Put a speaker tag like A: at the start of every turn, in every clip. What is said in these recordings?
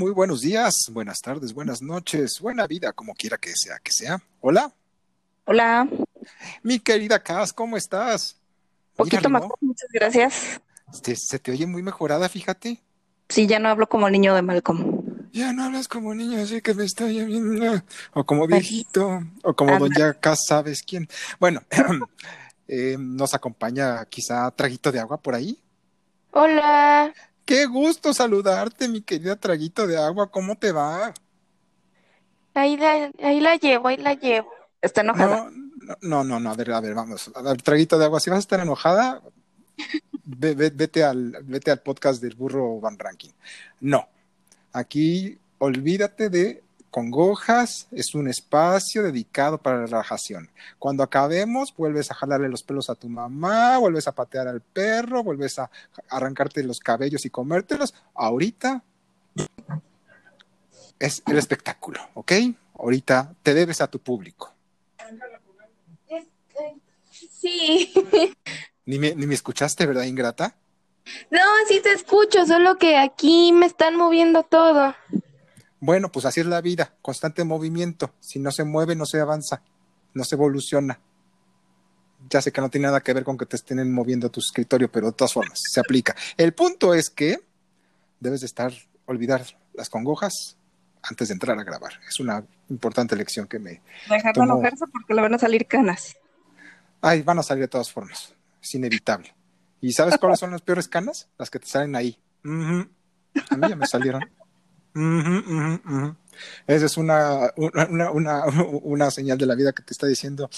A: muy buenos días, buenas tardes, buenas noches, buena vida, como quiera que sea que sea. Hola.
B: Hola.
A: Mi querida Cas, ¿cómo estás?
B: Poquito más, muchas gracias.
A: se te oye muy mejorada, fíjate.
B: Sí, ya no hablo como niño de Malcolm.
A: Ya no hablas como niño, así que me está viendo. O como viejito, o como doña Cas, ¿sabes quién? Bueno, eh, nos acompaña quizá Traguito de Agua por ahí.
C: Hola.
A: Qué gusto saludarte, mi querida Traguito de Agua. ¿Cómo te va?
C: Ahí la, ahí la llevo, ahí la llevo.
B: Está enojada.
A: No, no, no, a ver, a ver, vamos. A ver, Traguito de Agua, si vas a estar enojada, vete, al, vete al podcast del burro Van Ranking. No, aquí olvídate de congojas, es un espacio dedicado para la relajación. Cuando acabemos, vuelves a jalarle los pelos a tu mamá, vuelves a patear al perro, vuelves a arrancarte los cabellos y comértelos. Ahorita es el espectáculo, ¿ok? Ahorita te debes a tu público.
C: Sí.
A: Ni me, ni me escuchaste, ¿verdad, ingrata?
C: No, sí te escucho, solo que aquí me están moviendo todo.
A: Bueno, pues así es la vida, constante movimiento. Si no se mueve, no se avanza, no se evoluciona. Ya sé que no tiene nada que ver con que te estén moviendo tu escritorio, pero de todas formas, se aplica. El punto es que debes de estar, olvidar las congojas antes de entrar a grabar. Es una importante lección que me.
B: Dejarlo enojarse porque le van a salir canas.
A: Ay, van a salir de todas formas. Es inevitable. ¿Y sabes cuáles son las peores canas? Las que te salen ahí. A mí ya me salieron. Esa es una, una, una, una, señal de la vida que te está diciendo,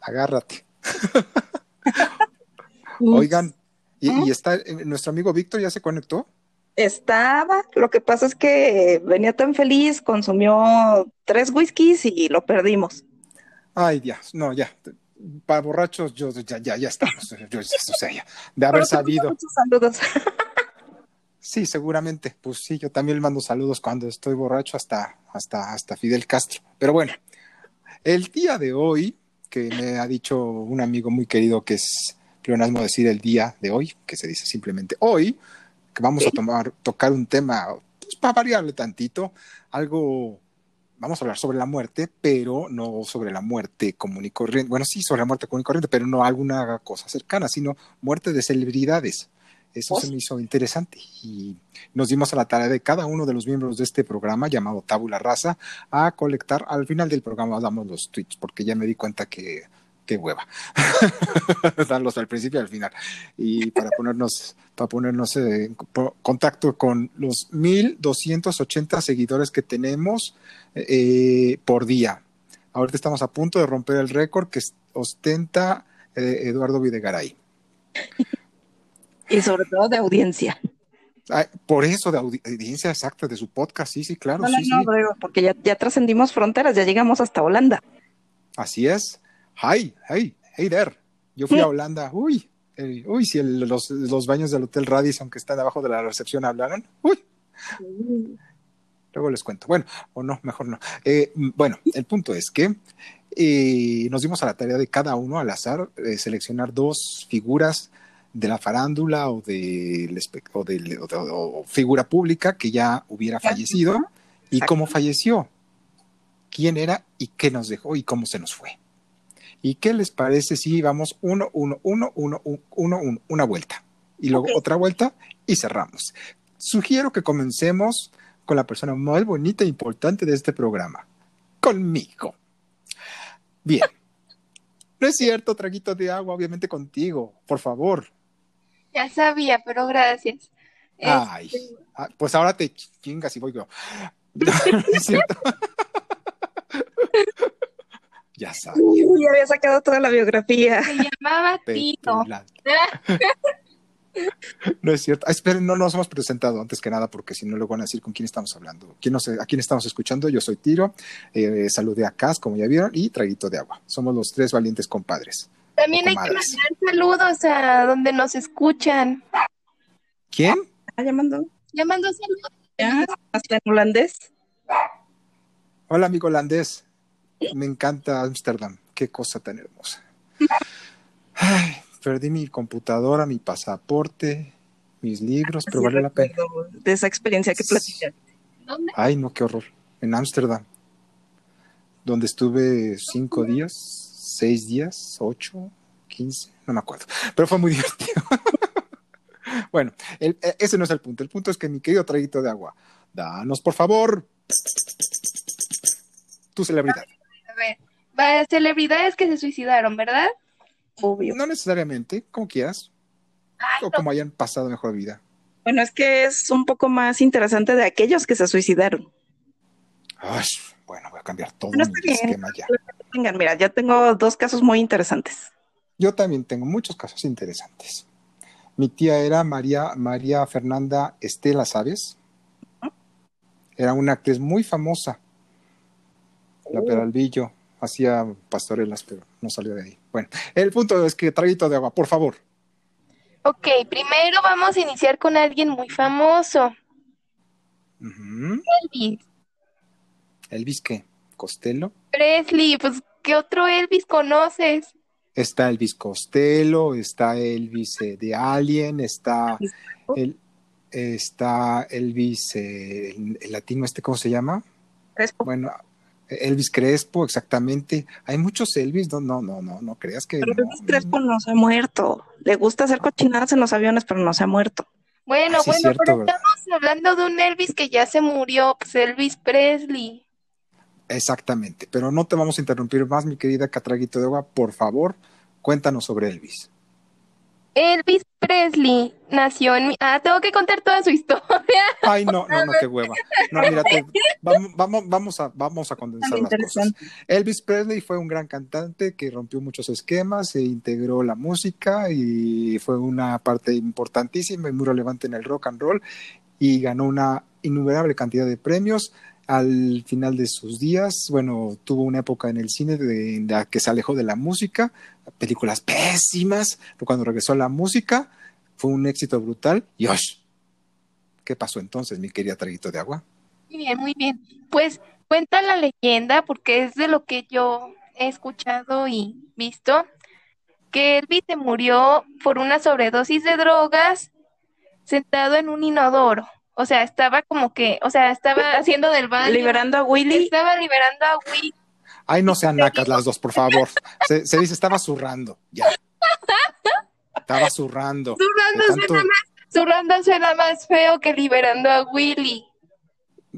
A: agárrate. Oigan, ¿y, está eh, nuestro amigo Víctor ya se conectó?
B: Estaba, lo que pasa es que venía tan feliz, consumió tres whiskies y lo perdimos.
A: Ay, Dios, no, ya. Para borrachos, yo ya, ya, ya estamos. Yo, o sea, ya, de haber sabido.
B: Muchos saludos.
A: Sí, seguramente. Pues sí, yo también le mando saludos cuando estoy borracho hasta, hasta, hasta Fidel Castro. Pero bueno, el día de hoy, que me ha dicho un amigo muy querido que es pleonasmo decir el día de hoy, que se dice simplemente hoy, que vamos a tomar, tocar un tema, pues para variarle tantito, algo, vamos a hablar sobre la muerte, pero no sobre la muerte común y corriente. Bueno, sí, sobre la muerte común y corriente, pero no alguna cosa cercana, sino muerte de celebridades. Eso se me hizo interesante y nos dimos a la tarea de cada uno de los miembros de este programa llamado Tabula Raza a colectar. Al final del programa damos los tweets porque ya me di cuenta que qué hueva darlos al principio y al final y para ponernos para ponernos en contacto con los 1280 seguidores que tenemos eh, por día. Ahorita estamos a punto de romper el récord que ostenta eh, Eduardo Videgaray.
B: Y sobre todo de audiencia.
A: por eso, de audiencia exacta de su podcast, sí, sí, claro.
B: No,
A: sí,
B: no, porque ya, ya trascendimos fronteras, ya llegamos hasta Holanda.
A: Así es. Hi, hey, hey there. Yo fui a Holanda. Uy, uy, si los, los, baños del Hotel Radisson que están abajo de la recepción hablaron. Uy. Luego les cuento. Bueno, o no, mejor no. Eh, bueno, el punto es que eh, nos dimos a la tarea de cada uno al azar eh, seleccionar dos figuras de la farándula o de, o de, figura pública que ya hubiera fallecido y cómo falleció, quién era y qué nos dejó y cómo se nos fue. ¿Y qué les parece si vamos uno, uno, uno, uno, uno, uno una vuelta y luego otra vuelta y cerramos? Sugiero que comencemos con la persona más bonita e importante de este programa, conmigo. Bien. No es cierto, traguito de agua, obviamente contigo, por favor.
C: Ya sabía, pero gracias.
A: Ay, este, ah, pues ahora te chingas y voy yo. ya sabía.
B: Ya había sacado toda la biografía.
C: Se llamaba Tito.
A: No es cierto. Ah, esperen, no nos hemos presentado antes que nada, porque si no, luego van a decir con quién estamos hablando. ¿Quién ¿A quién estamos escuchando? Yo soy Tiro, eh, saludé a Cas, como ya vieron, y Traguito de Agua. Somos los tres valientes compadres.
C: También hay que mandar saludos a donde nos escuchan.
A: ¿Quién?
B: ¿Está llamando?
C: Llamando saludos.
B: ¿Hasta en holandés?
A: Hola, amigo holandés. Me encanta Ámsterdam. Qué cosa tan hermosa. Ay, perdí mi computadora, mi pasaporte, mis libros, pero vale la pena.
B: De esa experiencia que platicas.
C: ¿Dónde?
A: Ay, no, qué horror. En Ámsterdam, donde estuve cinco días, seis días, ocho, quince, no me acuerdo. Pero fue muy divertido. bueno, el- e- ese no es el punto. El punto es que mi querido traguito de agua, danos por favor tu celebridad.
C: A ver, va, celebridades que se suicidaron, ¿verdad?
B: Obvio.
A: No necesariamente, como quieras,
C: Ay,
A: o como hayan pasado mejor vida.
B: Bueno, es que es un poco más interesante de aquellos que se suicidaron.
A: Ay, bueno, voy a cambiar todo
B: Bueno,
A: mi
B: está bien.
A: esquema ya.
B: Vengan, mira, ya tengo dos casos muy interesantes.
A: Yo también tengo muchos casos interesantes. Mi tía era María, María Fernanda Estela, ¿sabes? Era una actriz muy famosa. La
B: Oh.
A: Peralvillo hacía pastorelas, pero no salió de ahí. Bueno, el punto es que traguito de agua, por favor.
C: Ok, primero vamos a iniciar con alguien muy famoso. Elvis.
A: Elvis, ¿qué? ¿Costello?
C: Presley, pues, ¿qué otro Elvis conoces?
A: Está Elvis Costello, está Elvis eh, de Alien, está el, está Elvis, eh, el, el latino este, ¿cómo se llama?
B: Crespo.
A: Bueno, Elvis Crespo, exactamente. Hay muchos Elvis, no, no, no, no, no creas que
B: Pero
A: no.
B: Elvis Crespo no se ha muerto. Le gusta hacer cochinadas en los aviones, pero no se ha muerto.
C: Bueno,
A: Ah, sí,
C: bueno,
A: cierto,
C: pero
A: ¿verdad?
C: estamos hablando de un Elvis que ya se murió, pues Elvis Presley.
A: Exactamente, pero no te vamos a interrumpir más, mi querida Catraguito de Agua, por favor, cuéntanos sobre Elvis.
C: Elvis Presley nació en... mi- Ah, tengo que contar toda su historia.
A: Ay, no, no, no, qué hueva. No, mírate, vamos, vamos, vamos a, vamos a condensar las cosas. Elvis Presley fue un gran cantante que rompió muchos esquemas, e integró la música y fue una parte importantísima y muy relevante en el rock and roll y ganó una innumerable cantidad de premios. Al final de sus días, bueno, tuvo una época en el cine de, la que se alejó de la música, películas pésimas, pero cuando regresó a la música fue un éxito brutal. Y ¡osh! ¿Qué pasó entonces, mi querida Traguito de Agua?
C: Muy bien, muy bien. Pues cuenta la leyenda, porque es de lo que yo he escuchado y visto, que Elvis se murió por una sobredosis de drogas sentado en un inodoro. O sea, estaba como que, o sea, estaba haciendo del baño.
B: Liberando a Willy.
C: Estaba liberando a Will.
A: Ay, no sean nacas las dos, por favor. Se, se dice, estaba zurrando, ya. Estaba zurrando.
C: Zurrando
A: tanto-
C: suena más, zurrando suena más feo que liberando a Willy.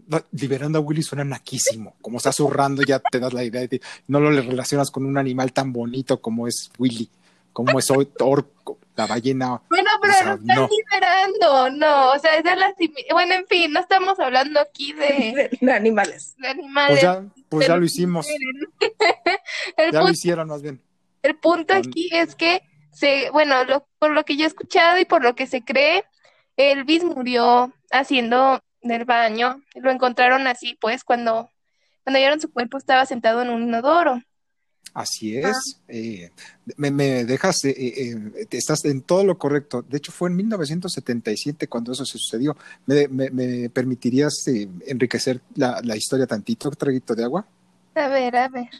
A: no, liberando a Willy suena naquísimo. Como está zurrando, ya te das la idea de no lo relacionas con un animal tan bonito como es Willy, como es or- orco, la ballena.
C: Bueno, pero
A: O sea,
C: lo están
A: no.
C: liberando, no, o sea, es de las... Bueno, en fin, no estamos hablando aquí de,
B: De animales.
C: de animales.
A: Pues ya, pues ya lo hicimos.
C: El
A: Ya lo hicieron más bien.
C: el punto
A: Con-
C: aquí es que, se, bueno, lo- por lo que yo he escuchado y por lo que se cree, Elvis murió haciendo del baño. Lo encontraron así, pues, cuando, cuando vieron su cuerpo estaba sentado en un inodoro.
A: Así es. Eh, me, me dejas, eh, eh, eh, estás en todo lo correcto. De hecho, fue en 1977 cuando eso se sucedió. ¿Me, me- me permitirías eh, enriquecer la, la historia tantito, traguito de agua?
C: A ver, a ver.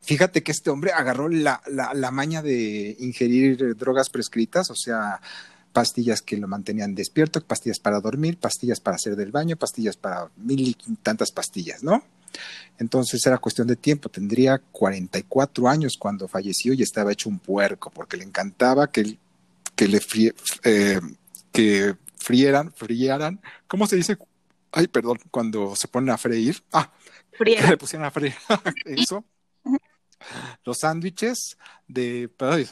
A: Fíjate que este hombre agarró la, la, la maña de ingerir drogas prescritas, o sea, pastillas que lo mantenían despierto, pastillas para dormir, pastillas para hacer del baño, pastillas para mil y tantas pastillas, ¿no? Entonces era cuestión de tiempo, tendría 44 años cuando falleció y estaba hecho un puerco, porque le encantaba que, que le frie- eh, que frieran, frieran, ¿cómo se dice? Ay, perdón, cuando se ponen a freír. Ah, le pusieran a freír eso. Los sándwiches de,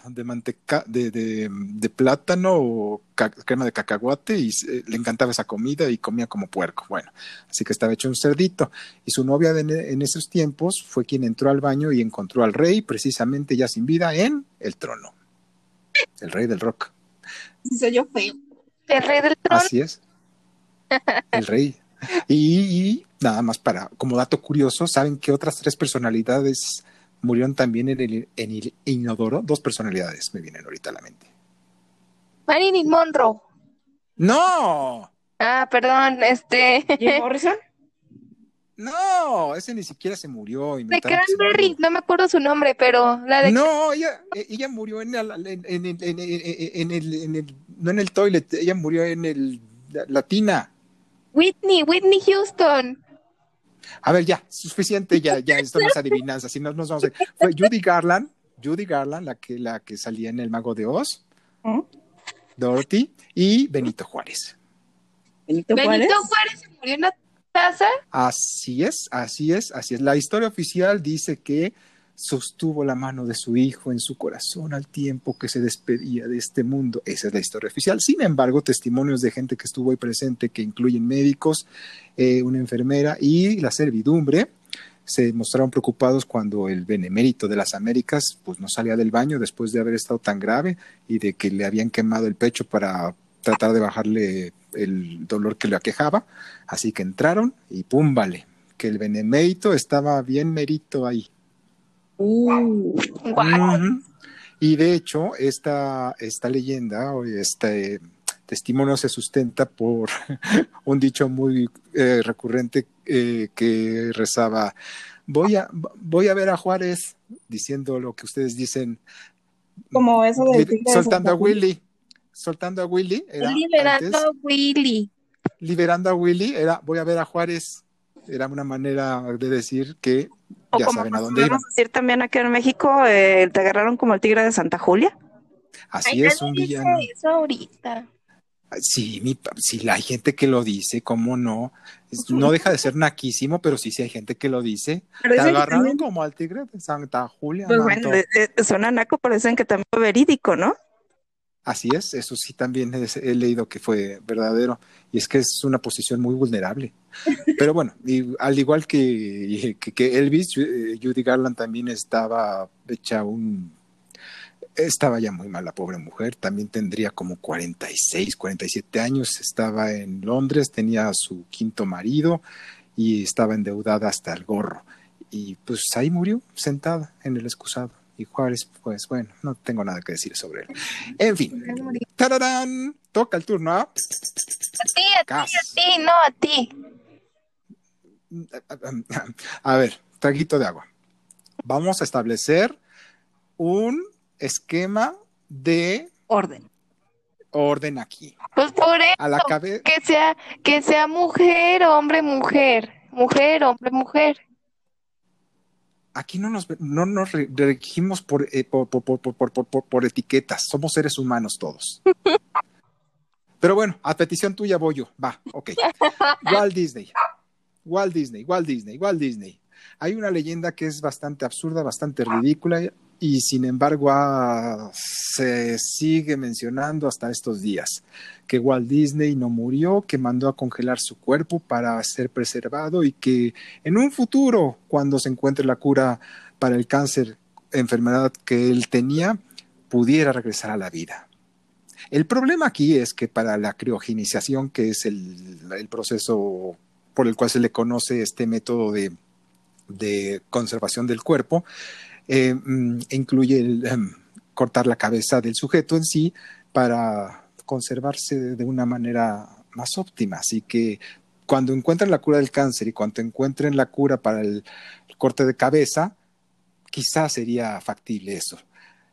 A: de manteca, de, de, de plátano o crema de cacahuate y eh, le encantaba esa comida y comía como puerco. Bueno, así que estaba hecho un cerdito. Y su novia de en, esos tiempos fue quien entró al baño y encontró al rey precisamente ya sin vida en el trono. El rey del rock.
B: Sí, soy yo feo.
C: El rey del trono.
A: Así es. El rey. Y, y nada más para, como dato curioso, ¿saben que otras tres personalidades murieron también en el, en el inodoro? Dos personalidades me vienen ahorita a la mente.
C: Marilyn Monroe.
A: ¡No!
C: Ah, perdón, este.
B: Jim Morrison.
A: ¡No! Ese ni siquiera se murió.
C: De Cranberry, no me acuerdo su nombre, pero la de
A: No, ella, e- ella murió en el, en, en el, en el- en el- en el- no en el toilet, ella murió en el, la, la tina.
C: Whitney, Whitney Houston.
A: A ver, ya, suficiente, ya, ya, esto no es adivinanza, si no nos vamos a... Fue Judy Garland, Judy Garland, la que, la que salía en El Mago de Oz,
B: ¿Mm?
A: Dorothy, y Benito Juárez.
B: Benito Juárez.
C: Benito Juárez se murió en una taza.
A: Así es, así es, así es. La historia oficial dice que sostuvo la mano de su hijo en su corazón al tiempo que se despedía de este mundo. Esa es la historia oficial. Sin embargo, testimonios de gente que estuvo ahí presente, que incluyen médicos, eh, una enfermera y la servidumbre, se mostraron preocupados cuando el benemérito de las Américas pues no salía del baño después de haber estado tan grave y de que le habían quemado el pecho para tratar de bajarle el dolor que le aquejaba. Así que entraron y pum, vale, que el benemérito estaba bien merito ahí.
B: Uh.
A: Y de hecho, esta, esta leyenda o este testimonio se sustenta por un dicho muy eh, recurrente eh, que rezaba, voy a, voy a ver a Juárez, diciendo lo que ustedes dicen,
B: como eso de
A: soltando a. Willy, soltando a Willy, era
C: Liberando
A: antes,
C: a Willy.
A: liberando a Willy, era voy a ver a Juárez, era una manera de decir que
B: O
A: ya
B: como
A: saben a dónde
B: podemos decir también aquí en México, eh, te agarraron como el tigre de Santa Julia.
A: Así
C: Ay,
A: es, un villano.
C: eso ahorita.
A: Sí, mi, sí, hay gente que lo dice, ¿cómo no? Es- No deja de ser naquísimo, pero sí, sí hay gente que lo dice.
B: Pero
A: Te agarraron
B: también-
A: como al tigre de Santa Julia.
B: Pues bueno, eh, eh, suena naco, pero dicen que también fue verídico, ¿no?
A: Así es, eso sí también es- he leído que fue verdadero. Y es que es una posición muy vulnerable. Pero bueno, y al igual que, que, que Elvis, eh, Judy Garland también estaba hecha un... Estaba ya muy mal la pobre mujer, también tendría como 46, 47 años, estaba en Londres, tenía a su quinto marido y estaba endeudada hasta el gorro. Y pues ahí murió, sentada en el excusado. Y Juárez, pues bueno, no tengo nada que decir sobre él. En fin, ¡Tararán! Toca el turno. ¿ah?
C: A ti, a ti, a ti, no a ti.
A: A ver, traguito de agua. Vamos a establecer un esquema de
B: Orden.
A: orden aquí.
C: Pues por eso,
A: A la cabeza.
C: que sea, que sea mujer, hombre, mujer. Mujer, hombre, mujer.
A: Aquí no nos, no nos re- regimos por, eh, por, por, por, por, por, por- por- por etiquetas. Somos seres humanos todos. Pero bueno, a petición tuya voy yo. Va, ok. Walt Disney. Walt Disney, Walt Disney, Walt Disney. Hay una leyenda que es bastante absurda, bastante ridícula y sin embargo ah, se sigue mencionando hasta estos días que Walt Disney no murió, que mandó a congelar su cuerpo para ser preservado y que en un futuro, cuando se encuentre la cura para el cáncer, enfermedad que él tenía, pudiera regresar a la vida. El problema aquí es que para la criogenización, que es el, el proceso por el cual se le conoce este método de, de conservación del cuerpo, eh, mm, incluye el, em, cortar la cabeza del sujeto en sí para conservarse de, una manera más óptima. Así que cuando encuentren la cura del cáncer y cuando encuentren la cura para el, el corte de cabeza, quizás sería factible eso.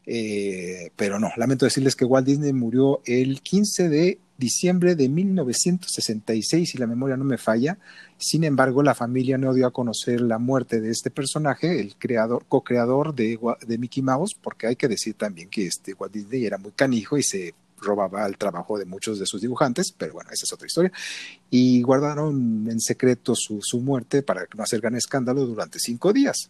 A: Eh, pero no, lamento decirles que Walt Disney murió el 15 de diciembre de 1966, si la memoria no me falla. Sin embargo, la familia no dio a conocer la muerte de este personaje, el creador, co-creador de, de Mickey Mouse, porque hay que decir también que este Walt Disney era muy canijo y se robaba el trabajo de muchos de sus dibujantes, pero bueno, esa es otra historia. Y guardaron en secreto su, su muerte para no hacer gran escándalo durante cinco días.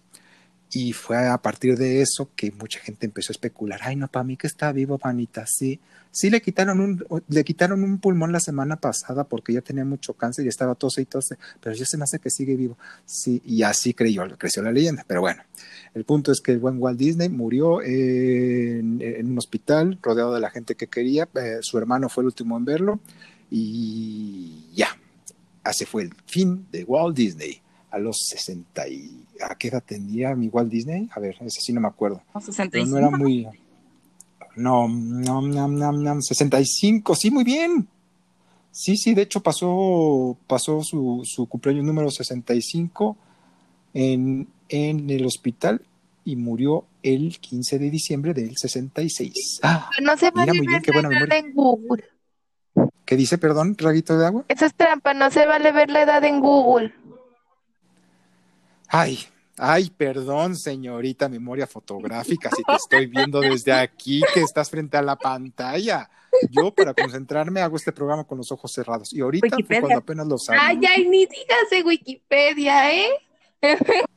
A: Y fue a partir de eso que mucha gente empezó a especular, ay no, para mí que está vivo, panita, sí. Sí le quitaron un, le quitaron un pulmón la semana pasada porque ya tenía mucho cáncer y estaba tose y tose, pero ya se me hace que sigue vivo. Sí, y así creyó, creció la leyenda. Pero bueno, el punto es que el buen Walt Disney murió en, en un hospital rodeado de la gente que quería. Eh, su hermano fue el último en verlo y ya. Así fue el fin de Walt Disney a los 60 y... ¿A qué edad tenía mi Walt Disney? A ver, ese sí no me acuerdo.
B: ¿O
A: Pero
B: 65?
A: no era muy... No, no, no, no, no, 65, sí, muy bien. Sí, sí, de hecho pasó, pasó su, su cumpleaños número 65 en, en el hospital y murió el 15 de diciembre del 66. Ah,
C: No se vale
A: muy bien, qué buena
C: nada
A: memoria.
C: en Google.
A: ¿Qué dice, perdón, traguito de agua?
C: Eso es trampa, no se vale ver la edad en Google.
A: Ay, ay, perdón, señorita memoria fotográfica, si te estoy viendo desde aquí que estás frente a la pantalla. Yo para concentrarme hago este programa con los ojos cerrados y ahorita fue cuando apenas lo sabía.
C: Ay, ay, ni digas de Wikipedia, ¿eh?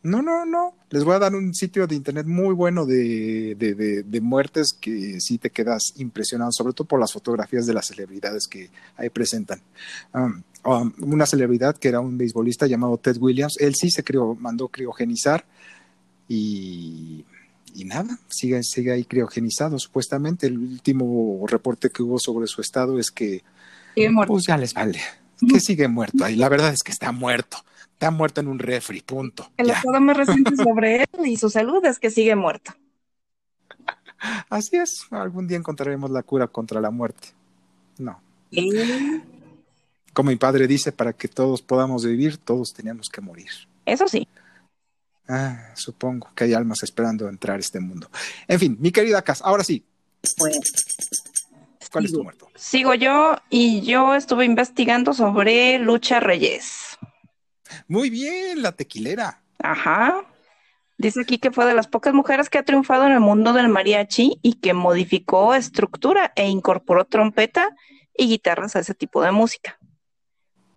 A: No, no, no. Les voy a dar un sitio de internet muy bueno de, de, de, de muertes que sí te quedas impresionado, sobre todo por las fotografías de las celebridades que ahí presentan. Um, um, una celebridad que era un beisbolista llamado Ted Williams, él sí se crió, mandó criogenizar y, y nada, sigue, sigue ahí criogenizado. Supuestamente el último reporte que hubo sobre su estado es que
B: Sigue muerto.
A: pues ya les vale, que sigue muerto ahí. La verdad es que está muerto. Está muerto en un refri, punto.
B: El
A: Ya.
B: estado más reciente sobre él y su salud es que sigue muerto.
A: Así es, algún día encontraremos la cura contra la muerte. No. Como mi padre dice, para que todos podamos vivir, todos teníamos que morir.
B: Eso sí.
A: Ah, supongo que hay almas esperando entrar a este mundo. En fin, mi querida Cas, ahora sí,
B: Pues,
A: ¿cuál es tu muerto?
B: Sigo yo y yo estuve investigando sobre Lucha Reyes.
A: Muy bien, la tequilera.
B: Ajá. Dice aquí que fue de las pocas mujeres que ha triunfado en el mundo del mariachi y que modificó estructura e incorporó trompeta y guitarras a ese tipo de música.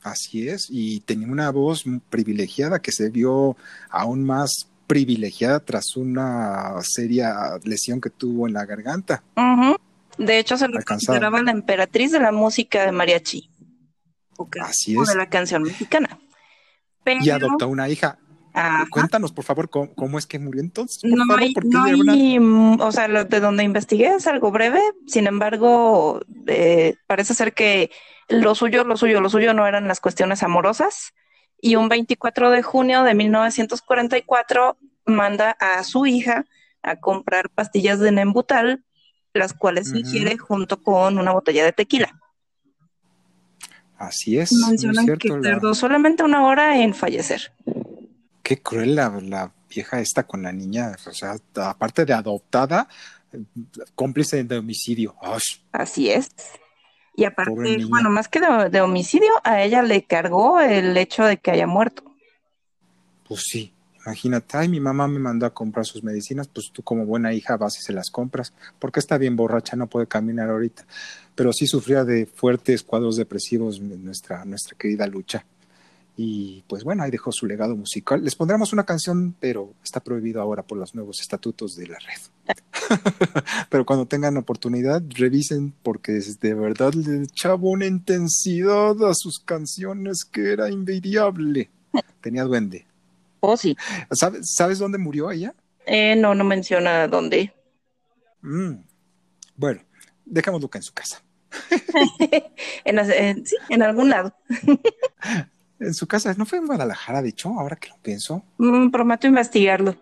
A: Así es, y tenía una voz privilegiada que se vio aún más privilegiada tras una seria lesión que tuvo en la garganta.
B: De hecho, se
A: Alcanzaba.
B: consideraba la emperatriz de la música de mariachi. O,
A: Así
B: o
A: es.
B: de la canción mexicana. Pero,
A: Y adoptó una hija.
B: ajá,
A: Cuéntanos, por favor, cómo, cómo es que murió entonces. Por
B: no
A: favor,
B: hay, no
A: alguna-
B: mm, o sea, lo de donde investigué es algo breve, sin embargo, eh, parece ser que lo suyo, lo suyo, lo suyo no eran las cuestiones amorosas. Y un 24 de junio de 1944 manda a su hija a comprar pastillas de Nembutal, las cuales ingiere junto con una botella de tequila.
A: Así es,
B: Mencionan
A: cierto.
B: que
A: la-
B: tardó solamente una hora en fallecer.
A: Qué cruel la, la vieja esta con la niña. O sea, aparte de adoptada, cómplice de homicidio.
B: Así es. Y aparte, bueno, más que de, de homicidio, a ella le cargó el hecho de que haya muerto.
A: pues sí. Imagínate, ay, mi mamá me mandó a comprar sus medicinas, pues tú como buena hija vas y se las compras, porque está bien borracha, no puede caminar ahorita. Pero sí sufría de fuertes cuadros depresivos nuestra, nuestra querida Lucha. Y pues bueno, ahí dejó su legado musical. Les pondremos una canción, pero está prohibido ahora por los nuevos estatutos de la red. pero cuando tengan oportunidad, revisen, porque de verdad le echaba una intensidad a sus canciones que era invidiable. Tenía duende.
B: Oh, sí.
A: ¿Sabes, ¿Sabes dónde murió ella?
B: Eh, no, no menciona dónde.
A: Mm. Bueno, dejémoslo que en su casa.
B: en, las- en- sí, en algún lado.
A: En su casa, ¿no fue en Guadalajara, de hecho, ahora que lo pienso?
B: Mm, prometo investigarlo.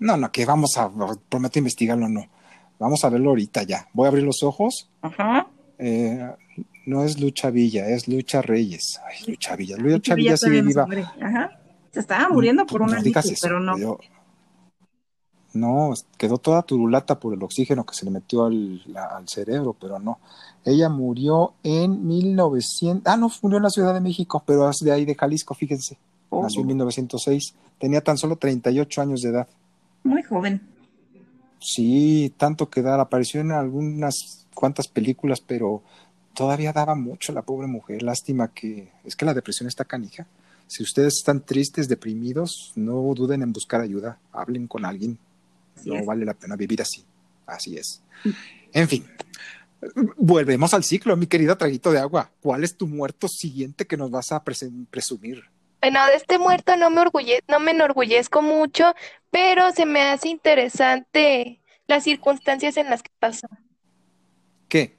A: No, no, que vamos a, prometo investigarlo, no. Vamos a verlo ahorita ya. Voy a abrir los ojos.
B: Ajá.
A: Eh, no es Lucha Villa, es Lucha Reyes. Ay, Lucha Villa. Lucha
B: Lucha
A: Villa sigue viva.
B: Ajá. Se estaba muriendo por
A: No
B: una gripe,
A: eso,
B: pero no.
A: No, quedó toda turulata por el oxígeno que se le metió al, la- al cerebro, pero no. Ella murió en 1900. Ah, no, murió en la Ciudad de México, pero es de ahí de Jalisco, fíjense.
B: Oh,
A: Nació en 1906. Tenía tan solo 38 años de edad.
B: muy joven.
A: Sí, tanto que dar. Apareció en algunas cuantas películas, pero todavía daba mucho la pobre mujer. Lástima que. Es que la depresión está canija. Si ustedes están tristes, deprimidos, no duden en buscar ayuda. Hablen con alguien.
B: Así
A: No
B: es.
A: vale la pena vivir así. Así es. En fin. Volvemos al ciclo, mi querida traguito de agua. ¿Cuál es tu muerto siguiente que nos vas a presumir?
C: Bueno, de este muerto no me orgulle, no me enorgullezco mucho, pero se me hace interesante las circunstancias en las que pasó.
A: ¿Qué?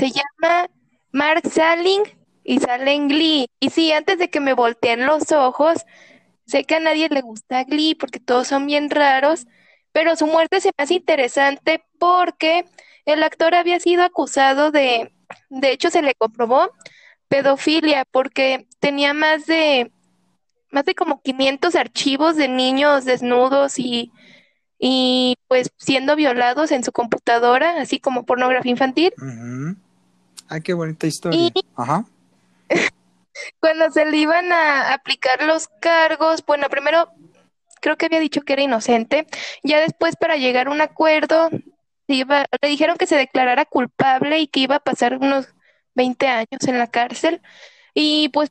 C: Se llama Mark Salling y sale en Glee. Y sí, antes de que me volteen los ojos, sé que a nadie le gusta Glee porque todos son bien raros, pero su muerte se me hace interesante porque el actor había sido acusado de, de hecho se le comprobó pedofilia porque tenía más de más de como 500 archivos de niños desnudos y y pues siendo violados en su computadora, así como pornografía infantil.
A: Ujú. Ay, qué bonita historia.
C: Y-
A: Ajá.
C: Cuando se le iban a aplicar los cargos, bueno, primero creo que había dicho que era inocente, ya después para llegar a un acuerdo, iba, le dijeron que se declarara culpable y que iba a pasar unos 20 años en la cárcel y pues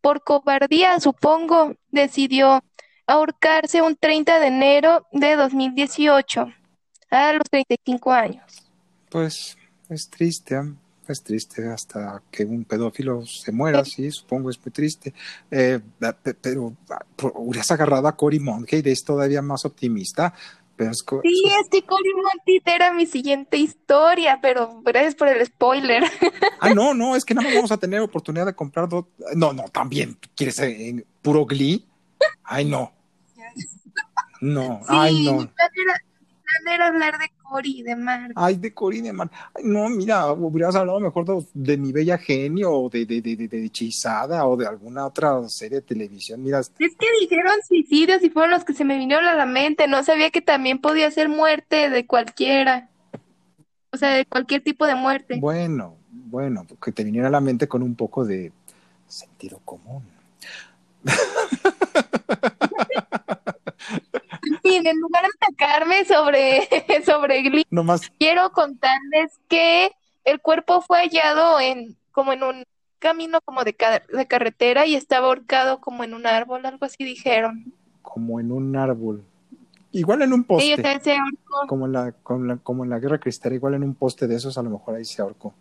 C: por cobardía, supongo, decidió ahorcarse un 30 de enero de 2018 a los 35 años.
A: Pues es triste, ¿eh? Es triste hasta que un pedófilo se muera, sí, supongo es muy triste. Eh, pe- pero ah, hubieras agarrado a Cory Monteith, es todavía más optimista. Pero es
C: Sí, es que Cory Monteith era mi siguiente historia, pero gracias por el spoiler.
A: Ah, no, no, es que nada más vamos a tener oportunidad de comprar dos. No, no, también. ¿Quieres en puro Glee? Ay, no. No, ay, no.
C: mi plan era, mi plan era hablar de Cory y de Mark.
A: Ay, de Corine, man. Ay, no, mira, hubieras hablado mejor de, de mi bella genio o de, de, de, de, de Hechizada o de alguna otra serie de televisión. Mira,
C: Es que dijeron suicidios y fueron los que se me vinieron a la mente. No sabía que también podía ser muerte de cualquiera. O sea, de cualquier tipo de muerte.
A: bueno, bueno, que te viniera a la mente con un poco de sentido común.
C: En fin, en lugar de atacarme sobre, sobre Glee,
A: Nomás,
C: quiero contarles que el cuerpo fue hallado en como en un camino como de, ca- de carretera y estaba ahorcado como en un árbol, algo así dijeron.
A: como en un árbol. Igual en un
C: Sí,
A: poste.
C: o sea, se ahorcó.
A: como en la, como en la, como en la guerra cristera, igual en un poste de esos, a lo mejor ahí se ahorcó.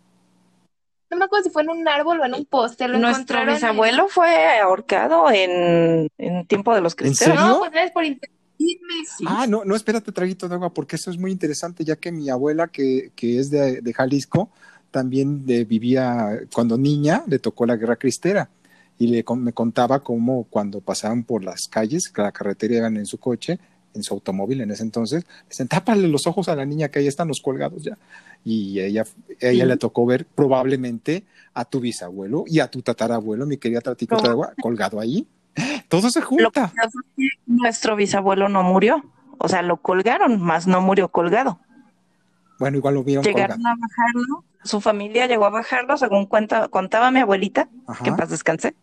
C: No me acuerdo si fue en un árbol o en un poste. Lo
B: Nuestro
C: encontraron en-
B: bisabuelo fue ahorcado en, en tiempo de los cristeros.
A: serio?
C: No, pues es por internet.
A: Ah, no, no, espérate, traguito de agua, porque eso es muy interesante, ya que mi abuela, que, que es de, de Jalisco, también de- vivía, cuando niña, le tocó la guerra cristera. Y le, me contaba cómo cuando pasaban por las calles, que la carretera iban en su coche, en su automóvil en ese entonces, le decían, tápale los ojos a la niña que ahí están los colgados ya. Y ella, ella le tocó ver probablemente a tu bisabuelo y a tu tatarabuelo, mi querida de agua, colgado ahí. Todo se junta.
B: nuestro bisabuelo no murió. O sea, lo colgaron, más no murió colgado.
A: Bueno, igual lo vieron
B: Llegaron
A: colgado.
B: a bajarlo. Su familia llegó a bajarlo, según cuenta, contaba mi abuelita,
A: Ajá.
B: que en paz descanse.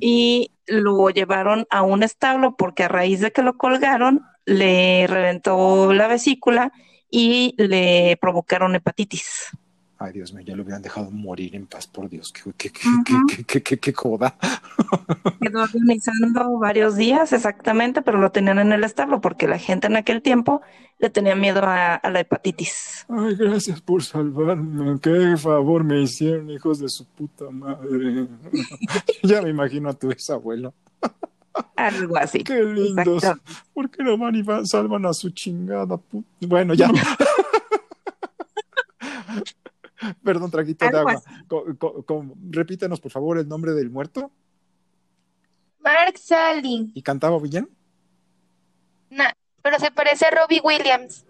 B: Y lo llevaron a un establo porque a raíz de que lo colgaron, le reventó la vesícula y le provocaron hepatitis.
A: Ay, Dios mío, ya lo hubieran dejado morir en paz, por Dios. Qué, qué, qué,
B: Ujú.
A: qué, qué, qué, qué joda.
B: Quedó agonizando varios días exactamente, pero lo tenían en el establo porque la gente en aquel tiempo le tenía miedo a, a la hepatitis.
A: Ay, gracias por salvarme. Qué favor me hicieron, hijos de su puta madre. ya me imagino a tu bisabuelo.
B: Algo así.
A: Qué lindos.
B: Exacto.
A: ¿Por qué no van y van- salvan a su chingada puta? Bueno, ya. Perdón, traguito de agua. Co- co- co- repítenos, por favor, el nombre del muerto.
C: Mark Sally.
A: ¿Y cantaba bien?
C: Nah, pero se parece a Robbie Williams.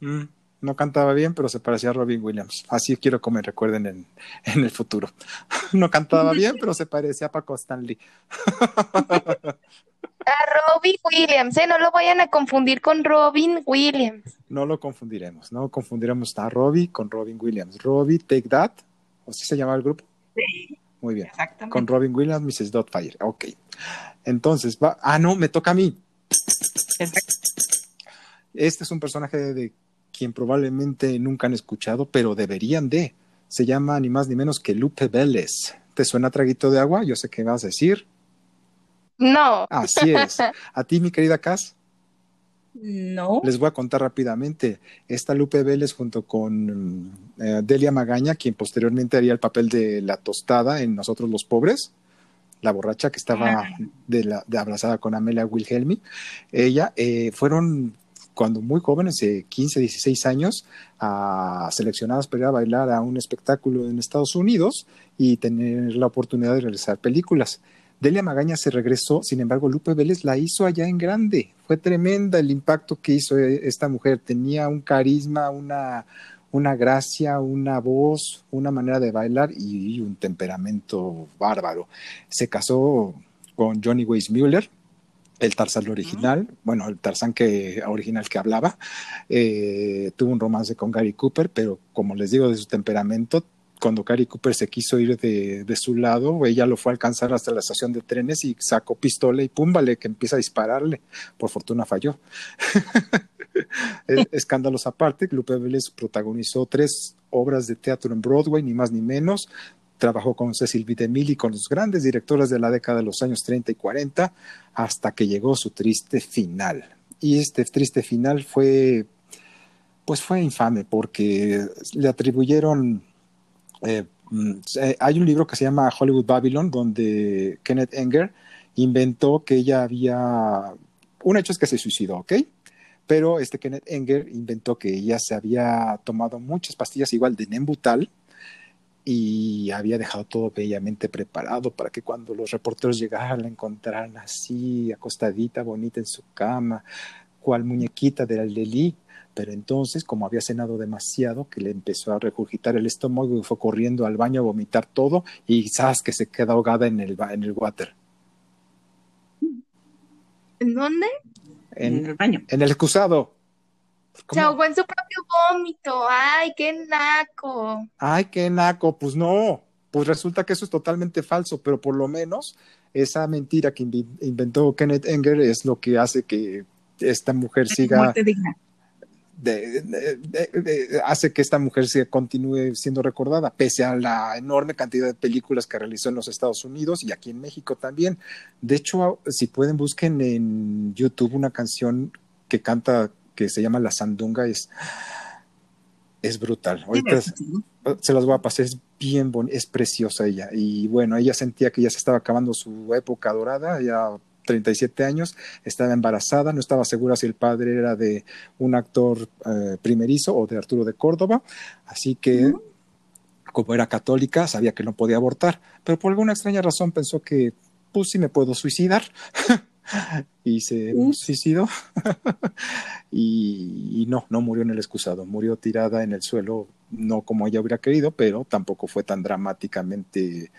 A: Mm, no cantaba bien, pero se parecía a Robin Williams. Así quiero que me recuerden en, en el futuro. No cantaba bien, pero se parecía a Paco Stanley.
C: A Robbie Williams, ¿eh? No lo vayan a confundir con Robin Williams.
A: No lo confundiremos, no confundiremos a Robbie con Robin Williams. Robbie, Take That, ¿o así se llamaba el grupo?
B: Sí,
A: Muy bien.
B: exactamente.
A: Con Robin Williams, Mrs. Dotfire. Ok. Entonces, va. Ah, no, me toca a mí.
B: Exacto.
A: Este es un personaje de quien probablemente nunca han escuchado, pero deberían de. Se llama ni más ni menos que Lupe Vélez. ¿Te suena traguito de agua? Yo sé qué vas a decir.
C: No.
A: Así es. A ti, mi querida Cass,
B: No.
A: les voy a contar rápidamente. Esta Lupe Vélez junto con eh, Delia Magaña, quien posteriormente haría el papel de la tostada en Nosotros los Pobres, la borracha que estaba de la, de abrazada con Amelia Wilhelmi. Ella eh, fueron cuando muy jóvenes, de 15, 16 años, a, seleccionadas para ir a bailar a un espectáculo en Estados Unidos y tener la oportunidad de realizar películas. Delia Magaña se regresó, sin embargo, Lupe Vélez la hizo allá en grande. Fue tremenda el impacto que hizo eh, esta mujer. Tenía un carisma, una, una gracia, una voz, una manera de bailar y, y un temperamento bárbaro. Se casó con Johnny Weissmuller, el Tarzán original, bueno, el Tarzán que, original que hablaba. Eh, tuvo un romance con Gary Cooper, pero como les digo, de su temperamento, cuando Cary Cooper se quiso ir de, su lado, ella lo fue a alcanzar hasta la estación de trenes y sacó pistola y pum, vale, que empieza a dispararle. Por fortuna falló. Escándalos aparte, Lupe Vélez protagonizó tres obras de teatro en Broadway, ni más ni menos. Trabajó con Cecil B. DeMille y con los grandes directores de la década de los años 30 y 40 hasta que llegó su triste final. Y este triste final fue, pues fue infame porque le atribuyeron eh, mm, hay un libro que se llama Hollywood Babylon, donde Kenneth Enger inventó que ella había. Un hecho es que se suicidó, ¿ok? Pero este Kenneth Enger inventó que ella se había tomado muchas pastillas igual de Nembutal y había dejado todo bellamente preparado para que cuando los reporteros llegaran la encontraran así, acostadita, bonita en su cama, cual muñequita del Aldelí pero entonces, como había cenado demasiado, que le empezó a regurgitar el estómago y fue corriendo al baño a vomitar todo y sabes que se queda ahogada en el, en el water.
C: ¿En dónde?
A: En, el baño. En el excusado.
C: Se ahogó en su propio vómito. ¡Ay, qué naco!
A: ¡Ay, qué naco! Pues no. Pues resulta que eso es totalmente falso, pero por lo menos esa mentira que inventó Kenneth Enger es lo que hace que esta mujer siga hace que esta mujer se continúe siendo recordada, pese a la enorme cantidad de películas que realizó en los Estados Unidos y aquí en México también. De hecho, si pueden, busquen en YouTube una canción que canta, que se llama La Sandunga, es, es brutal. Ahorita se las voy a pasar, es bien bonita, es preciosa ella. Y bueno, ella sentía que ya se estaba acabando su época dorada, ya 37 años, estaba embarazada, no estaba segura si el padre era de un actor eh, primerizo o de Arturo de Córdoba, así que como era católica sabía que no podía abortar, pero por alguna extraña razón pensó que pues sí me puedo suicidar. Y se suicidó. Y, y, no, no murió en el excusado, murió tirada en el suelo, no como ella hubiera querido, pero tampoco fue tan dramáticamente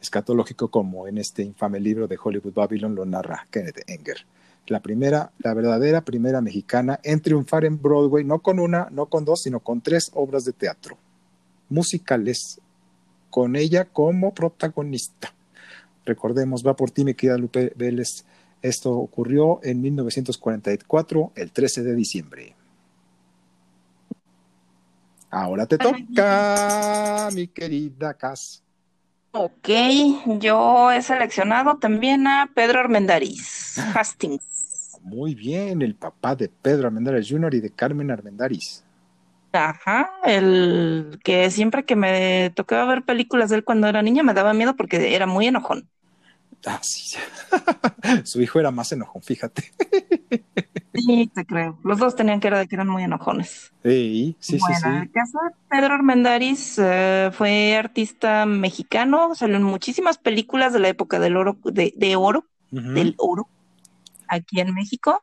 A: escatológico como en este infame libro de Hollywood Babylon lo narra Kenneth Enger. La primera, la verdadera primera mexicana en triunfar en Broadway, no con una, no con dos, sino con tres obras de teatro musicales, con ella como protagonista. Recordemos, va por ti, mi querida Lupe Vélez. Esto ocurrió en 1944, el 13 de diciembre. Ahora te toca, mi querida Cass.
B: Ok, yo he seleccionado también a Pedro Armendáriz, Hastings.
A: Muy bien, el papá de Pedro Armendáriz Jr. y de Carmen Armendáriz.
B: Ajá, el que siempre que me tocaba ver películas de él cuando era niña me daba miedo porque era muy enojón.
A: Ah, sí. Su hijo era más enojón, fíjate.
B: Sí, te creo. Los dos tenían que, que eran muy enojones.
A: Sí, sí, sí, sí.
B: El caso de Pedro Armendáriz eh, fue artista mexicano, salió en muchísimas películas de la época del oro, de, de oro, del oro, aquí en México.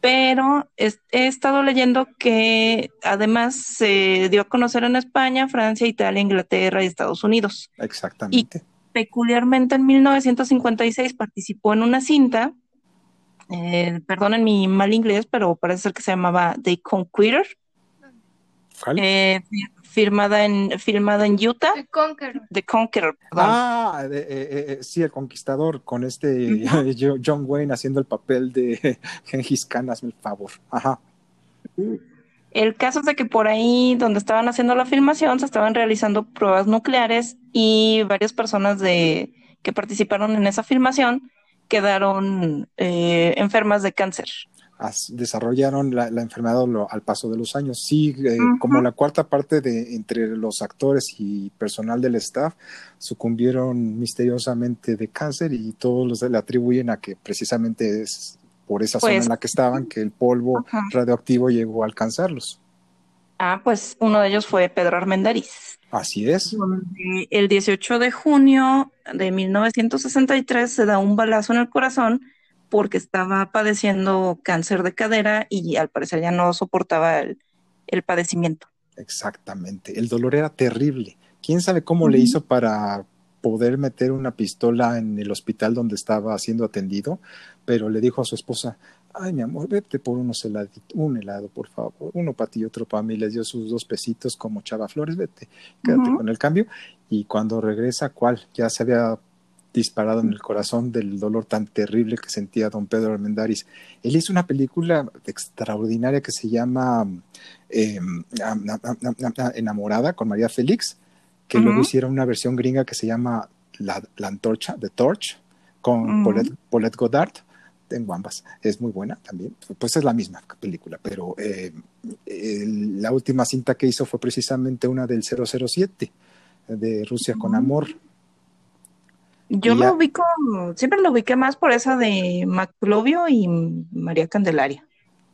B: Pero he estado leyendo que además se dio a conocer en España, Francia, Italia, Inglaterra y Estados Unidos.
A: Exactamente.
B: Y peculiarmente en 1956 participó en una cinta eh, perdonen mi mal inglés, pero parece ser que se llamaba The Conqueror. Eh, firmada en filmada en Utah.
C: The Conqueror.
B: The Conqueror.
A: Ah, eh, eh, sí, el conquistador con este John Wayne haciendo el papel de Gengis Khan, hazme el favor. Ajá.
B: El caso es de que por ahí donde estaban haciendo la filmación se estaban realizando pruebas nucleares y varias personas de que participaron en esa filmación quedaron eh, enfermas de cáncer.
A: desarrollaron la, enfermedad al paso de los años. Sí, eh, como la cuarta parte de entre los actores y personal del staff sucumbieron misteriosamente de cáncer y todos los le atribuyen a que precisamente es por esa zona en pues, la que estaban que el polvo radioactivo llegó a alcanzarlos.
B: Ah, pues uno de ellos fue Pedro Armendariz.
A: Así es.
B: El 18 de junio de 1963 se da un balazo en el corazón porque estaba padeciendo cáncer de cadera y al parecer ya no soportaba el, padecimiento.
A: Exactamente. El dolor era terrible. ¿Quién sabe cómo le hizo para poder meter una pistola en el hospital donde estaba siendo atendido? Pero le dijo a su esposa, ay mi amor, vete por unos heladitos, un helado, por favor, uno para ti y otro para mí, les dio sus dos pesitos como Chava Flores, vete, quédate con el cambio. y cuando regresa, ¿cuál? Ya se había disparado en el corazón del dolor tan terrible que sentía don Pedro Armendáriz. Él hizo una película extraordinaria que se llama eh, Enamorada con María Félix, que luego hicieron una versión gringa que se llama La, Antorcha, The Torch, con Paulette, Goddard en ambas. Es muy buena también. Pues es la misma película, pero eh, la última cinta que hizo fue precisamente una del 007, de Rusia con Amor.
B: Yo lo ubico, siempre lo ubiqué más por esa de Maclovio y María Candelaria.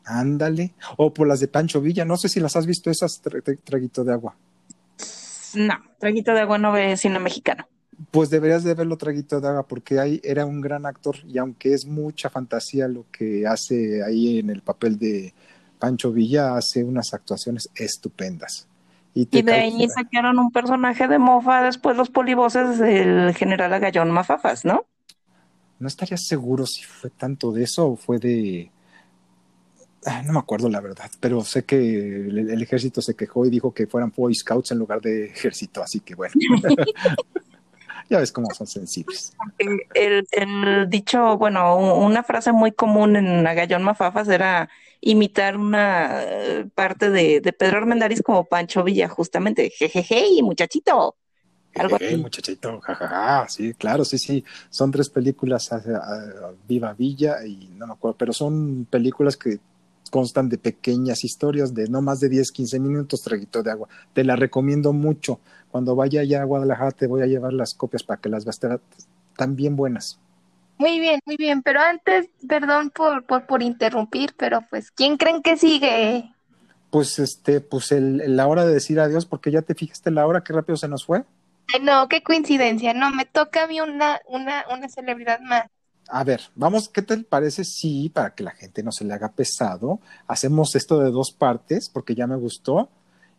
A: Ándale. O por las de Pancho Villa. No sé si las has visto esas, traguito de agua.
B: No, traguito de agua no ve cine mexicano.
A: Pues deberías de verlo traguito de agua porque ahí era un gran actor y aunque es mucha fantasía lo que hace ahí en el papel de Pancho Villa, hace unas actuaciones estupendas.
B: Y, de ahí sacaron un personaje de mofa después los polivoces del general Agallón Mafafas, ¿no?
A: No estaría seguro si fue tanto de eso o fue de... Ah, no me acuerdo la verdad, pero sé que el, ejército se quejó y dijo que fueran Boy Scouts en lugar de ejército, así que bueno. ya ves cómo son sensibles.
B: El, el, dicho, bueno, una frase muy común en Agallón Mafafas era imitar una eh, parte de, Pedro Armendáriz como Pancho Villa, justamente. Jejeje, muchachito.
A: Algo así. muchachito, jajaja, sí, claro, sí, sí. Son tres películas, Viva Villa y no me acuerdo, pero son películas que constan de pequeñas historias de no más de 10, 15 minutos, traguito de agua. Te la recomiendo mucho. Cuando vaya allá a Guadalajara te voy a llevar las copias para que las veas. Están bien buenas.
C: Muy bien, muy bien, pero antes, perdón por, por, por interrumpir, pero pues, ¿quién creen que sigue?
A: Pues este, pues el, la hora de decir adiós, porque ya te fijaste la hora, qué rápido se nos fue.
C: Ay, no, qué coincidencia, no, me toca a mí una, una, una celebridad más.
A: A ver, vamos, ¿qué te parece si, para que la gente no se le haga pesado, hacemos esto de dos partes, porque ya me gustó,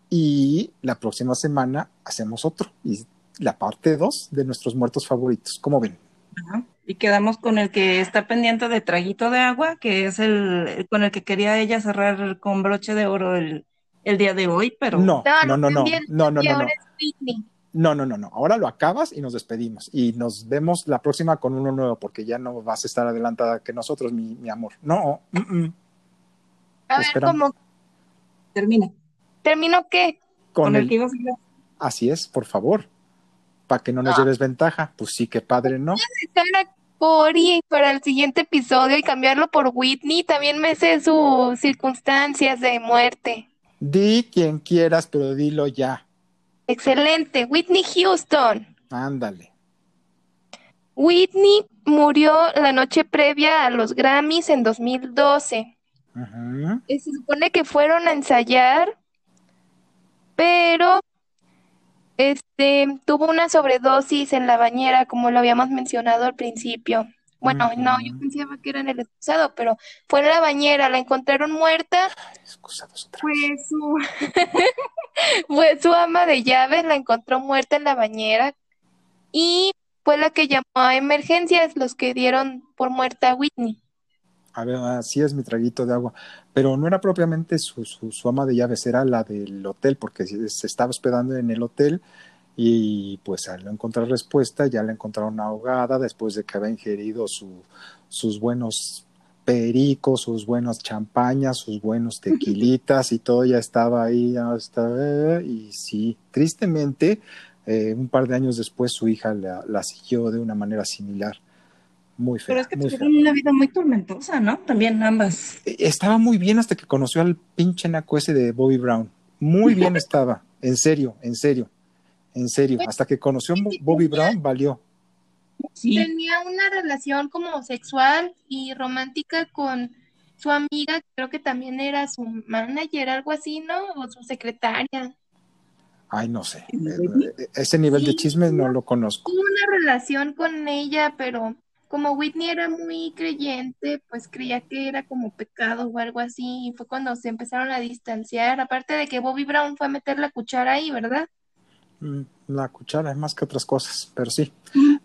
A: y la próxima semana hacemos otro, y la parte dos de nuestros muertos favoritos, ¿cómo ven?
B: Ajá y quedamos con el que está pendiente de traguito de agua, que es el con el que quería ella cerrar con broche de oro el, el día de hoy, pero
A: no, no, no, no, no, no, no, no. No, no, no, no. Ahora lo acabas y nos despedimos. Y nos vemos la próxima con uno nuevo, porque ya no vas a estar adelantada que nosotros, mi, mi amor. No.
C: A ver, ¿cómo?
B: Termina.
C: ¿Termino qué?
A: Con, el, que ibas a Así es, por favor para que no nos lleves ventaja. Pues sí, qué padre, ¿no?
C: Cory para el siguiente episodio y cambiarlo por Whitney. También me sé sus circunstancias de muerte.
A: Di quien quieras, pero dilo ya.
C: Excelente, Whitney Houston.
A: Ándale.
C: Whitney murió la noche previa a los Grammys en 2012. Se supone que fueron a ensayar, pero este, tuvo una sobredosis en la bañera, como lo habíamos mencionado al principio. Bueno, no, yo pensaba que era en el excusado, pero fue en la bañera, la encontraron muerta. Fue su, fue su ama de llaves, la encontró muerta en la bañera y fue la que llamó a emergencias, los que dieron por muerta a Whitney.
A: A ver, así es mi traguito de agua, pero no era propiamente su, su, ama de llaves, era la del hotel, porque se estaba hospedando en el hotel y pues al no encontrar respuesta ya la encontraron ahogada después de que había ingerido su, sus buenos pericos, sus buenos champañas, sus buenos tequilitas y todo ya estaba ahí, ya estaba, y sí, tristemente, eh, un par de años después su hija la, la siguió de una manera similar muy fea.
B: Pero es que tuvieron una vida muy tormentosa, ¿no? También ambas.
A: E, estaba muy bien hasta que conoció al pinche naco ese de Bobby Brown. Muy bien estaba, en serio, en serio, en serio. Hasta que conoció a Bobby Brown, valió.
C: Tenía una relación como sexual y romántica con su amiga, creo que también era su manager, algo así, ¿no? O su secretaria.
A: Ay, no sé. E, ese nivel de chisme no lo conozco.
C: Tuvo una relación con ella, pero como Whitney era muy creyente, pues creía que era como pecado o algo así, y fue cuando se empezaron a distanciar, aparte de que Bobby Brown fue a meter la cuchara ahí, ¿verdad?
A: Mm, la cuchara es más que otras cosas, pero sí.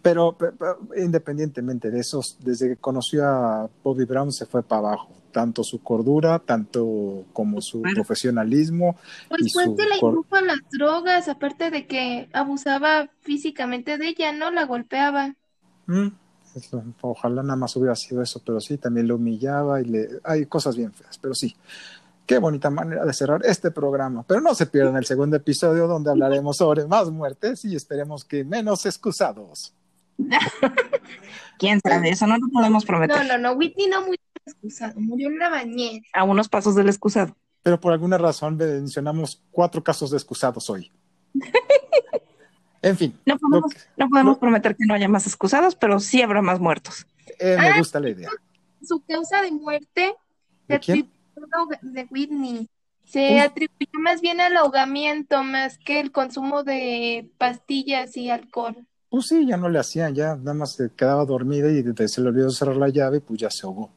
A: Pero, pe- pe- independientemente de eso, desde que conoció a Bobby Brown se fue para abajo. Tanto su cordura, tanto como su
B: Claro.
A: profesionalismo.
C: Pues
A: y su
C: que la indujo a las drogas, aparte de que abusaba físicamente de ella, ¿no? La golpeaba.
A: Mm, eso, ojalá nada más hubiera sido eso, pero sí, también le humillaba y le... Hay cosas bien feas, pero sí. Qué bonita manera de cerrar este programa. Pero no se pierdan el segundo episodio donde hablaremos sobre más muertes y esperemos que menos excusados.
B: ¿Quién sabe? Eso no lo podemos prometer.
C: No, no, no, Whitney no murió excusado, murió en la bañera.
B: A unos pasos del excusado.
A: Pero por alguna razón mencionamos cuatro casos de excusados hoy. En fin,
B: No podemos,
A: lo que-
B: no podemos
A: lo-
B: prometer que no haya más excusados, pero sí habrá más muertos.
A: eh, me gusta la idea.
C: Su causa de muerte se
A: ¿De quién?
C: atribuyó de Whitney. Se
A: Uf.
C: atribuyó más bien al ahogamiento más que el consumo de pastillas y alcohol.
A: Pues sí, ya no le hacían, ya nada más se quedaba dormida y se le olvidó cerrar la llave y pues ya se ahogó.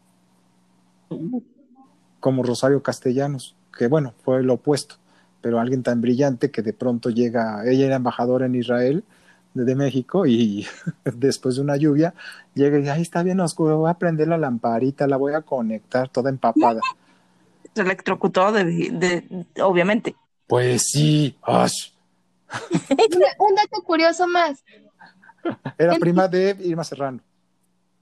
A: Como Rosario Castellanos, que bueno, fue lo opuesto, pero alguien tan brillante que de pronto llega, ella era embajadora en Israel de, de México y después de una lluvia llega y ahí está bien oscuro, voy a prender la lamparita, la voy a conectar toda empapada.
B: Se electrocutó, de, de- obviamente.
A: Pues sí, ¡ash!
C: Un, un dato curioso más.
A: Era prima de Irma Serrano.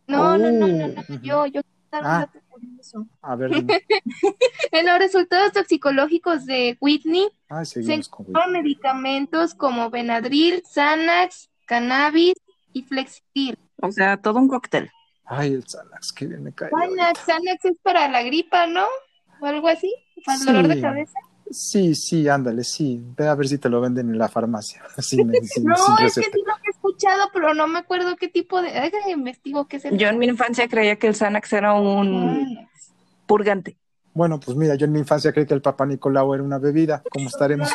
C: No, no, no, no, no,
A: Ujú.
C: yo, yo
A: Ah.
C: curioso.
A: A ver.
C: En los resultados toxicológicos de Whitney
A: ay,
C: se encontraron medicamentos como Benadryl, Xanax, cannabis y Flexil.
B: O sea, todo un cóctel.
A: Ay, el Xanax, qué bien me cae.
C: Xanax, Xanax es para la gripa, ¿no? O algo así, para el dolor de
A: Sí.
C: cabeza.
A: Sí, sí, ándale, sí. Ve a ver si te lo venden en la farmacia, sin, sin-
C: No,
A: sin
C: es que sí lo he escuchado, pero no me acuerdo qué tipo de. Déjame investigo qué es el
B: Yo en mi infancia creía que el Xanax era un purgante.
A: Bueno, pues mira, yo en mi infancia creí que el Papa Nicolau era una bebida. ¿Cómo estaremos?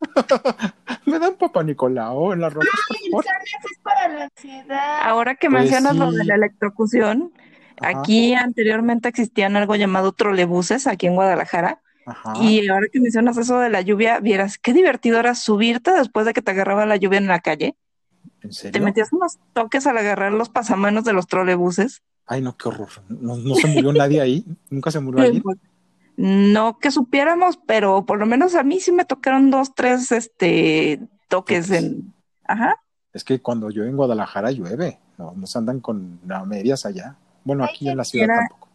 A: ¿Me dan Papa Nicolau en las rocas, por
C: El? Xanax es para la ansiedad.
B: Ahora que
A: Pues
B: mencionas lo de la electrocución,
A: Ajá,
B: aquí anteriormente existían algo llamado trolebuses aquí en Guadalajara.
A: Ajá.
B: Y ahora que mencionas eso de la lluvia, vieras qué divertido era subirte después de que te agarraba la lluvia en la calle.
A: ¿En
B: Te
A: serio?
B: metías unos toques al agarrar los pasamanos de los trolebuses.
A: Ay, no, qué horror. No, no se murió nadie ahí. Nunca se murió alguien.
B: No que supiéramos, pero por lo menos a mí sí me tocaron dos, tres este toques en. Ajá.
A: Es que cuando llueve en Guadalajara llueve. No, no se andan con medias allá. Bueno, aquí en la ciudad
B: Era-
A: tampoco.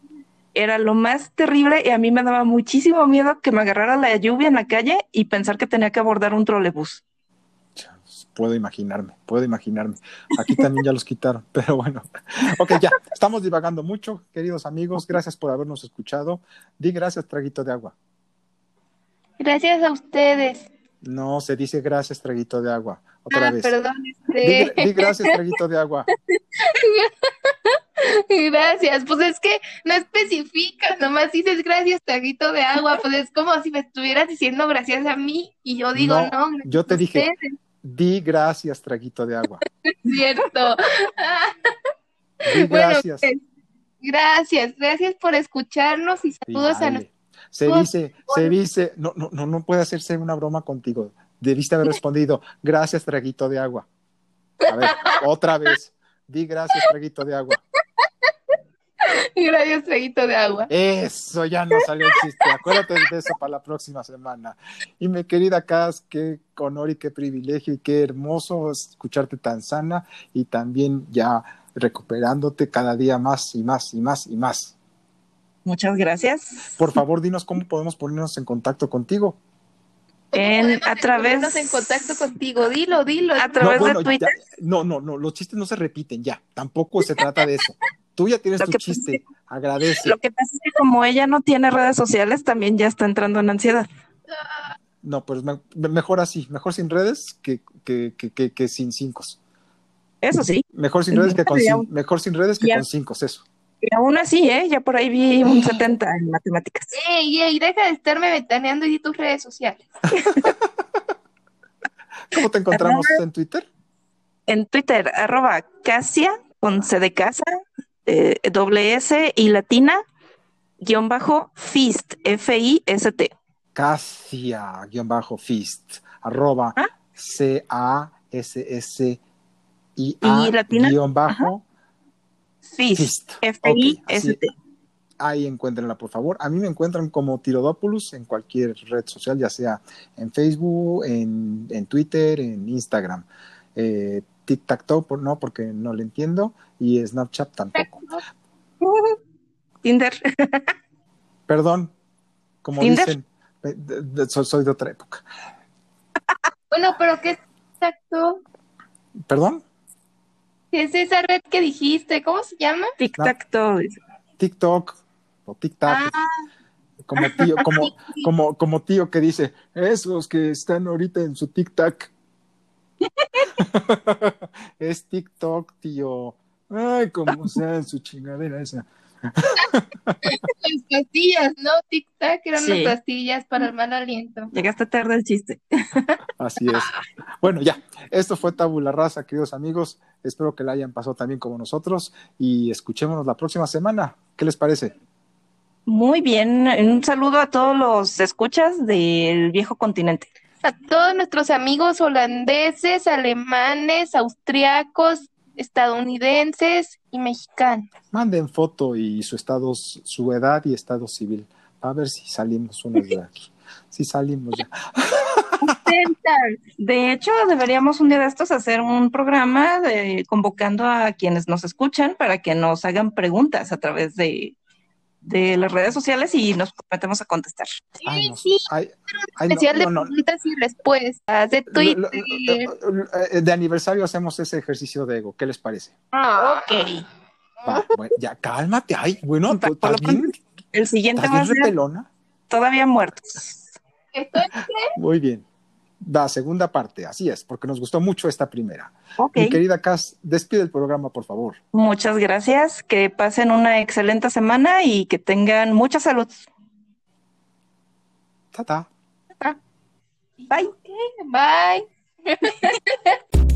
B: Era lo más terrible y a mí me daba muchísimo miedo que me agarrara la lluvia en la calle y pensar que tenía que abordar un trolebús.
A: Puedo imaginarme, puedo imaginarme. Aquí también ya los quitaron, pero bueno. Ok, ya, estamos divagando mucho, queridos amigos. Gracias por habernos escuchado. Di gracias, traguito de agua.
C: Gracias a ustedes.
A: No, se dice gracias, traguito de agua. Otra
C: Ah,
A: vez.
C: perdón,
A: Di,
C: este,
A: di gracias, traguito de agua.
C: gracias. Pues es que no especificas, nomás dices gracias, traguito de agua. Pues es como si me estuvieras diciendo gracias a mí y yo digo
A: No,
C: no,
A: yo te dije-
C: ustedes.
A: Di gracias, traguito de agua.
C: Es cierto.
A: Di
C: Bueno,
A: gracias.
C: pues, gracias, gracias por escucharnos y
A: Sí,
C: saludos a
A: dale. Se dice, se dice, no, no, no, no puede hacerse una broma contigo. Debiste haber respondido, gracias, traguito de agua. A ver, otra vez. Di gracias, traguito de agua.
C: Gracias, traguito de agua.
A: Eso ya no salió el chiste. Acuérdate de eso para la próxima semana. Y mi querida Cas, qué honor y qué privilegio y qué hermoso escucharte tan sana y también ya recuperándote cada día más y más y más y más.
B: Muchas gracias.
A: Por favor, dinos cómo podemos ponernos en contacto contigo.
B: En- a través-
C: ponernos en contacto contigo. Dilo, dilo.
B: A través
A: bueno,
B: de Twitter.
A: ya- no, no, no, los chistes no se repiten ya. Tampoco se trata de eso. Tú ya tienes
B: Lo
A: tu
B: que pasa es
A: chiste. Agradece.
B: Lo que pasa es que como ella no tiene redes sociales, también ya está entrando en ansiedad.
A: No, pues me- mejor así. Mejor sin redes que, que, que, que, que sin cinco.
B: Eso sí.
A: Mejor sin redes que con
B: Ya-
A: mejor sin redes que
B: ya-
A: con cinco, eso.
B: Y aún así, ¿eh? Ya por ahí vi un 70 en matemáticas.
C: Ey, ey, deja de estarme ventaneando y di tus redes sociales.
A: ¿Cómo te encontramos en Twitter?
B: En Twitter, arroba Casia, con C de casa, eh, doble S y latina, guion bajo, Fist, F-I-S-T.
A: Casia, guion bajo, fist, arroba,
B: ¿Ah?
A: C-A-S-S, y a
B: latina,
A: guion bajo
B: Fist.
A: Fist.
B: F-I-S-T.
A: ahí encuéntrenla por favor. A mí me encuentran como Tirodopoulos en cualquier red social, ya sea en Facebook, en, en Twitter, en Instagram. Eh, TikTok por, no, porque no le entiendo, y Snapchat tampoco.
B: Tinder.
A: Perdón, como
B: ¿Tinder?
A: dicen, de- de- soy, soy de otra época.
C: Bueno, pero ¿qué es exacto?
A: ¿Perdón?
C: ¿Qué es esa red que dijiste? ¿Cómo se llama?
B: Tic-tac-toe.
A: TikTok o TikTok.
C: Ah.
A: Como tío, como, como, como tío que dice, esos que están ahorita en su TikTok. es TikTok, tío. Ay, como sea en su chingadera esa.
C: Las pastillas, ¿no? Tic-tac eran
B: Sí.
C: las pastillas para el mal aliento.
B: Llegaste tarde el chiste.
A: Así es. Bueno, ya, esto fue Tabula Rasa, queridos amigos. Espero que la hayan pasado también como nosotros y escuchémonos la próxima semana. ¿Qué les parece?
B: Muy bien. Un saludo a todos los escuchas del viejo continente.
C: A todos nuestros amigos holandeses, alemanes, austriacos, estadounidenses y mexicanos.
A: Manden foto y su estado, su edad y estado civil. A ver si salimos unos de aquí. Si salimos ya.
B: De hecho, deberíamos un día de estos hacer un programa de, convocando a quienes nos escuchan para que nos hagan preguntas a través de, de las redes sociales y nos comprometemos a contestar.
A: Ay, no,
C: Sí,
A: ay, ay, no,
C: Especial de
A: no, no.
C: preguntas y respuestas de
A: Lo-
C: Twitter.
A: lo- lo- eh, De aniversario hacemos ese ejercicio de ego. ¿Qué les parece?
B: Ok.
A: Va, bueno, ya cálmate. Ay, bueno, tú
B: por lo
A: estás bien,
B: El siguiente
A: estás
B: va a
A: bien
B: ser todavía muertos.
C: Estoy
A: Muy bien. La segunda parte, así es, porque nos gustó mucho esta primera.
B: Ok.
A: Mi querida Cass, despide el programa, por favor.
B: Muchas gracias. Que pasen una excelente semana y que tengan mucha salud.
A: Ta, ta.
B: Bye.
C: Bye.